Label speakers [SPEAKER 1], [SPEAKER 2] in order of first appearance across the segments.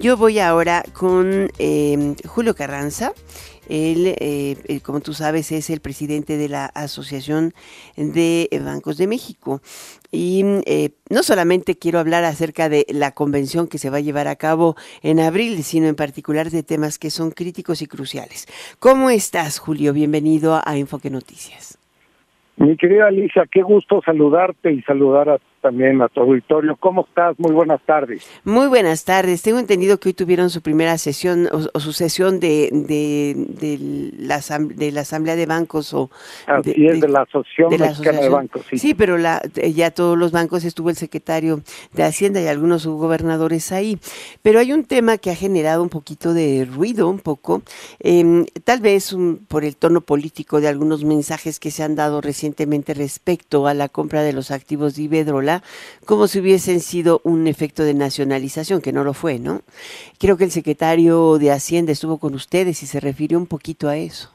[SPEAKER 1] Yo voy ahora con eh, Julio Carranza. Él, eh, como tú sabes, es el presidente de la Asociación de Bancos de México. Y eh, no solamente quiero hablar acerca de la convención que se va a llevar a cabo en abril, sino en particular de temas que son críticos y cruciales. ¿Cómo estás, Julio? Bienvenido a Enfoque Noticias.
[SPEAKER 2] Mi querida Alicia, qué gusto saludarte y saludar a también a tu auditorio. ¿Cómo estás? Muy buenas tardes.
[SPEAKER 1] Muy buenas tardes. Tengo entendido que hoy tuvieron su primera sesión o, su sesión de, de, la, de la Asamblea de Bancos. o
[SPEAKER 2] Así es, de la Asociación de Mexicana de Bancos. Sí,
[SPEAKER 1] sí pero la, ya todos los bancos estuvo el secretario de Hacienda y algunos subgobernadores ahí. Pero hay un tema que ha generado un poquito de ruido, un poco, em, tal vez por el tono político de algunos mensajes que se han dado recientemente respecto a la compra de los activos de Iberdrola como si hubiesen sido un efecto de nacionalización, que no lo fue, ¿no? Creo que el secretario de Hacienda estuvo con ustedes y se refirió un poquito a eso.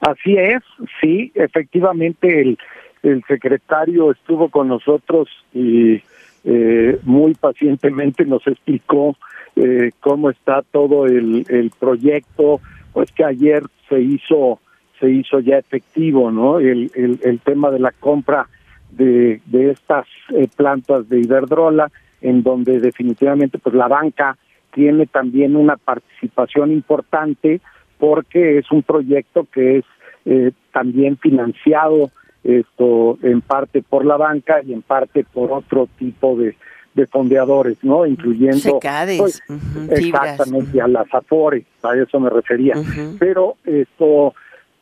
[SPEAKER 2] Así es, sí, efectivamente el, el secretario estuvo con nosotros y eh, muy pacientemente nos explicó eh, cómo está todo el, el proyecto, pues que ayer se hizo se hizo ya efectivo, ¿no? El, el, el tema de la compra de, de estas eh, plantas de Iberdrola, en donde definitivamente pues la banca tiene también una participación importante porque es un proyecto que es eh, también financiado esto en parte por la banca y en parte por otro tipo de, de fondeadores, ¿no? Incluyendo
[SPEAKER 1] pues,
[SPEAKER 2] exactamente a las Afores, a eso me refería. Pero esto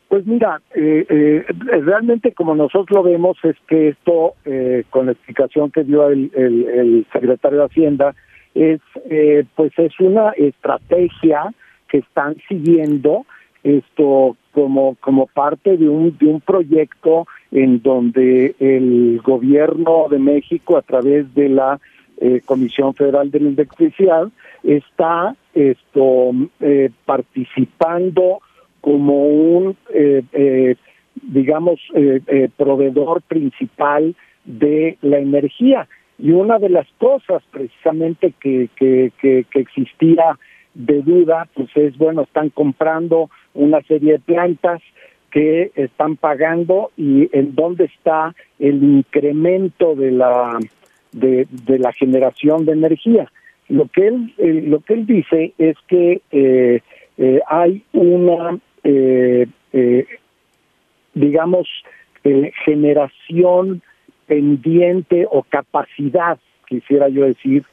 [SPEAKER 2] pues mira, eh, eh, realmente como nosotros lo vemos es que esto, eh, con la explicación que dio el, el, secretario de Hacienda, es eh, pues es una estrategia que están siguiendo esto como como parte de un de un proyecto en donde el gobierno de México a través de la eh, Comisión Federal de la Electricidad está esto eh, participando como un, eh, eh, digamos, eh, proveedor principal de la energía. Y una de las cosas precisamente que, que, que, existía de duda, pues es, bueno, están comprando una serie de plantas que están pagando y en dónde está el incremento de la de, de la generación de energía. Lo que él lo que él dice es que eh, hay una eh, eh, digamos, eh, generación pendiente o capacidad, quisiera yo decir,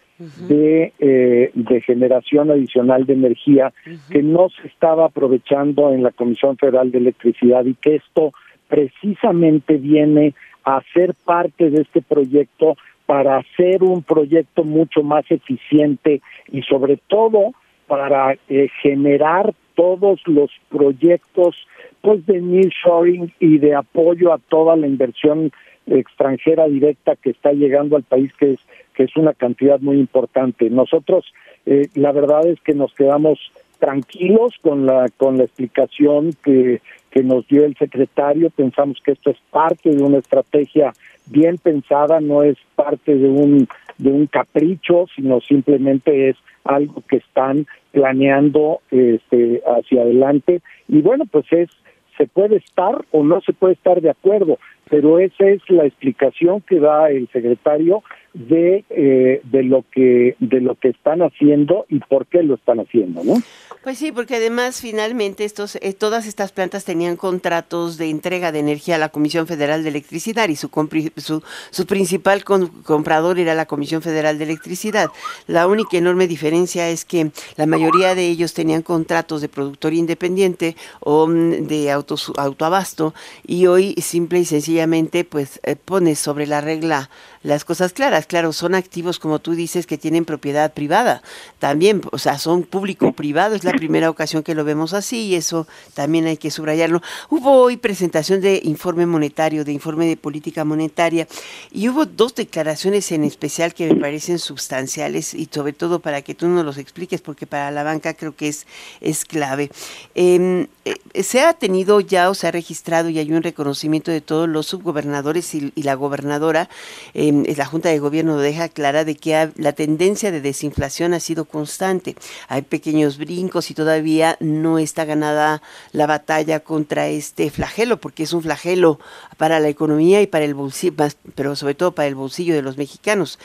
[SPEAKER 2] de, eh, de generación adicional de energía que no se estaba aprovechando en la Comisión Federal de Electricidad y que esto precisamente viene a ser parte de este proyecto para hacer un proyecto mucho más eficiente y sobre todo para eh, generar todos los proyectos pues de nearshoring y de apoyo a toda la inversión extranjera directa que está llegando al país que es que es una cantidad muy importante. Nosotros eh, la verdad es que nos quedamos tranquilos con la con la explicación que que nos dio el secretario pensamos que esto es parte de una estrategia bien pensada no es parte de un de un capricho sino simplemente es algo que están planeando este, hacia adelante. Y bueno, pues es se puede estar o no se puede estar de acuerdo, pero esa es la explicación que da el secretario de eh, de lo que de lo que están haciendo y por qué lo están haciendo, ¿no?
[SPEAKER 1] Pues sí, porque además finalmente estos eh, todas estas plantas tenían contratos de entrega de energía a la Comisión Federal de Electricidad y su su, su principal comprador era la Comisión Federal de Electricidad. La única enorme diferencia es que la mayoría de ellos tenían contratos de productor independiente o mm, de auto, autoabasto y hoy simple y sencillamente pues eh, pone sobre la regla las cosas claras. Claro, son activos, como tú dices, que tienen propiedad privada. También, o sea, son público-privado. Es la primera ocasión que lo vemos así y eso también hay que subrayarlo. Hubo hoy presentación de informe monetario, de informe de política monetaria y hubo dos declaraciones en especial que me parecen sustanciales y sobre todo para que tú nos los expliques, porque para la banca creo que es, es clave. Em, eh, se ha tenido ya o se ha registrado y hay un reconocimiento de todos los subgobernadores y, la gobernadora. Em, la Junta de Gobierno deja clara de que la tendencia de desinflación ha sido constante. Hay pequeños brincos y todavía no está ganada la batalla contra este flagelo, porque es un flagelo para la economía y para el bolsillo, pero sobre todo para el bolsillo de los mexicanos.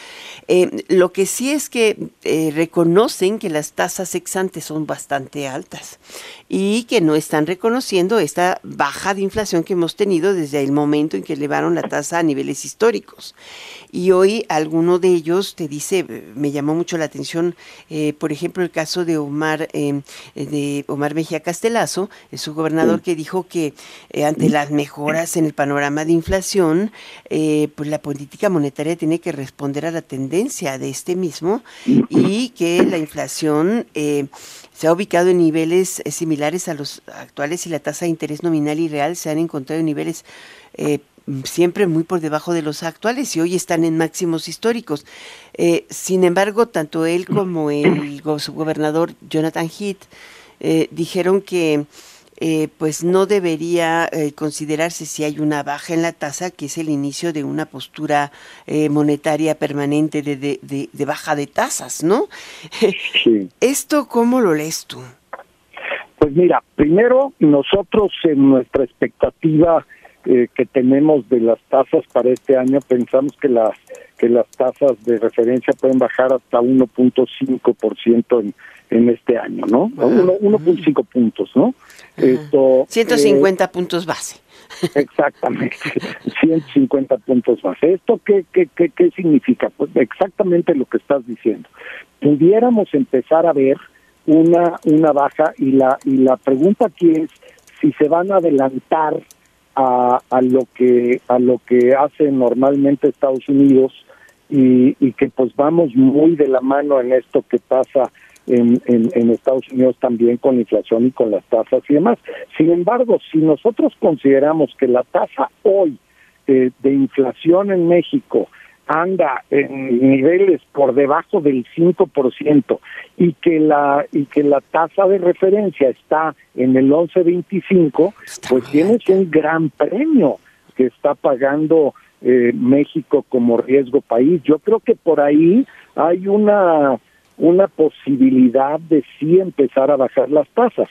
[SPEAKER 1] Em, lo que sí es que eh, reconocen que las tasas exantes son bastante altas y que no están reconociendo esta baja de inflación que hemos tenido desde el momento en que elevaron la tasa a niveles históricos. Y hoy alguno de ellos te dice, me llamó mucho la atención, eh, por ejemplo, el caso de Omar, eh, de Omar Mejía Castelazo, su gobernador, que dijo que eh, ante las mejoras en el panorama de inflación, pues la política monetaria tiene que responder a la tendencia de este mismo y que la inflación se ha ubicado en niveles similares a los actuales y la tasa de interés nominal y real se han encontrado en niveles eh, siempre muy por debajo de los actuales y hoy están en máximos históricos. Eh, sin embargo, tanto él como el subgobernador Jonathan Heath eh, dijeron que eh, pues no debería considerarse si hay una baja en la tasa, que es el inicio de una postura monetaria permanente de, de, de, baja de tasas, ¿no? ¿Esto cómo lo lees tú?
[SPEAKER 2] Pues mira, primero nosotros en nuestra expectativa eh, que tenemos de las tasas para este año, pensamos que las que las tasas de referencia pueden bajar hasta 1.5% en, en este año, ¿no? 1.5 puntos, ¿no?
[SPEAKER 1] Esto, 150 eh, puntos base.
[SPEAKER 2] Exactamente, 150 puntos base. ¿Esto qué, qué, qué, qué significa? Pues exactamente lo que estás diciendo. Pudiéramos empezar a ver una, una baja y la, y la pregunta aquí es si se van a adelantar a, a lo que a lo que hace normalmente Estados Unidos y, y, que pues vamos muy de la mano en esto que pasa en, en, Estados Unidos también con la inflación y con las tasas y demás. Sin embargo, si nosotros consideramos que la tasa hoy eh, de inflación en México anda en niveles por debajo del 5% y que la y que la tasa de referencia está en el 11.25, pues tienes un gran premio que está pagando eh, México como riesgo país. Yo creo que por ahí hay una una posibilidad de sí empezar a bajar las tasas.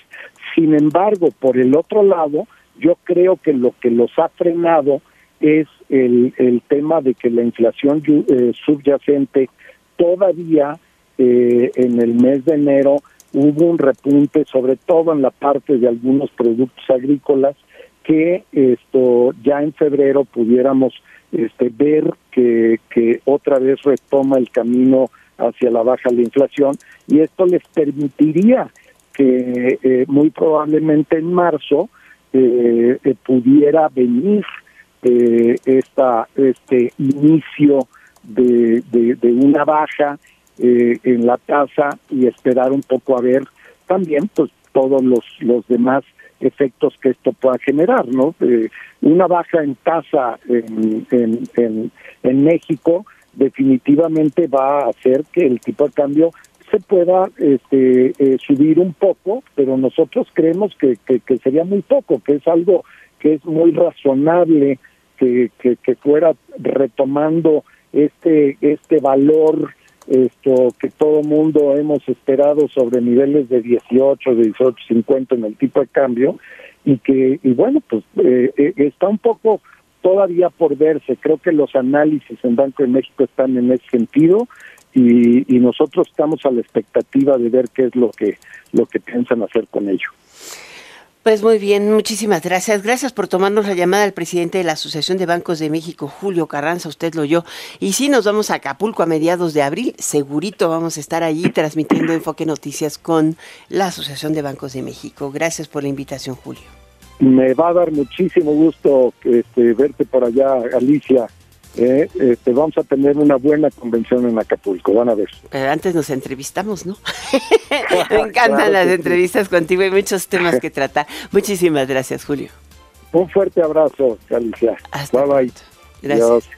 [SPEAKER 2] Sin embargo, por el otro lado, yo creo que lo que los ha frenado es el, tema de que la inflación eh, subyacente todavía eh, en el mes de enero hubo un repunte, sobre todo en la parte de algunos productos agrícolas, que esto ya en febrero pudiéramos este, ver que otra vez retoma el camino hacia la baja la inflación y esto les permitiría que eh, muy probablemente en marzo eh, pudiera venir eh, esta, este inicio de, de, una baja eh, en la tasa y esperar un poco a ver también pues todos los, los demás efectos que esto pueda generar, ¿no? Eh, una baja en tasa en, en, en, México definitivamente va a hacer que el tipo de cambio se pueda este, eh, subir un poco, pero nosotros creemos que, que, que, sería muy poco, que es algo que es muy razonable que, que, fuera retomando este este valor esto que todo mundo hemos esperado sobre niveles de 18, de 18, 50 en el tipo de cambio y que y bueno pues eh, eh, está un poco todavía por verse. Creo que los análisis en Banco de México están en ese sentido y, nosotros estamos a la expectativa de ver qué es lo que lo que piensan hacer con ello.
[SPEAKER 1] Pues muy bien, muchísimas gracias. Gracias por tomarnos la llamada al presidente de la Asociación de Bancos de México, Julio Carranza, usted lo oyó. Y sí, nos vamos a Acapulco a mediados de abril, segurito vamos a estar allí transmitiendo Enfoque Noticias con la Asociación de Bancos de México. Gracias por la invitación, Julio.
[SPEAKER 2] Me va a dar muchísimo gusto este, verte por allá, Alicia. Eh, este, vamos a tener una buena convención en Acapulco, van a ver.
[SPEAKER 1] Pero antes nos entrevistamos, ¿no? Me encantan las entrevistas contigo, y muchos temas que tratar. Muchísimas gracias, Julio.
[SPEAKER 2] Un fuerte abrazo, Alicia.
[SPEAKER 1] Hasta bye bye. Gracias.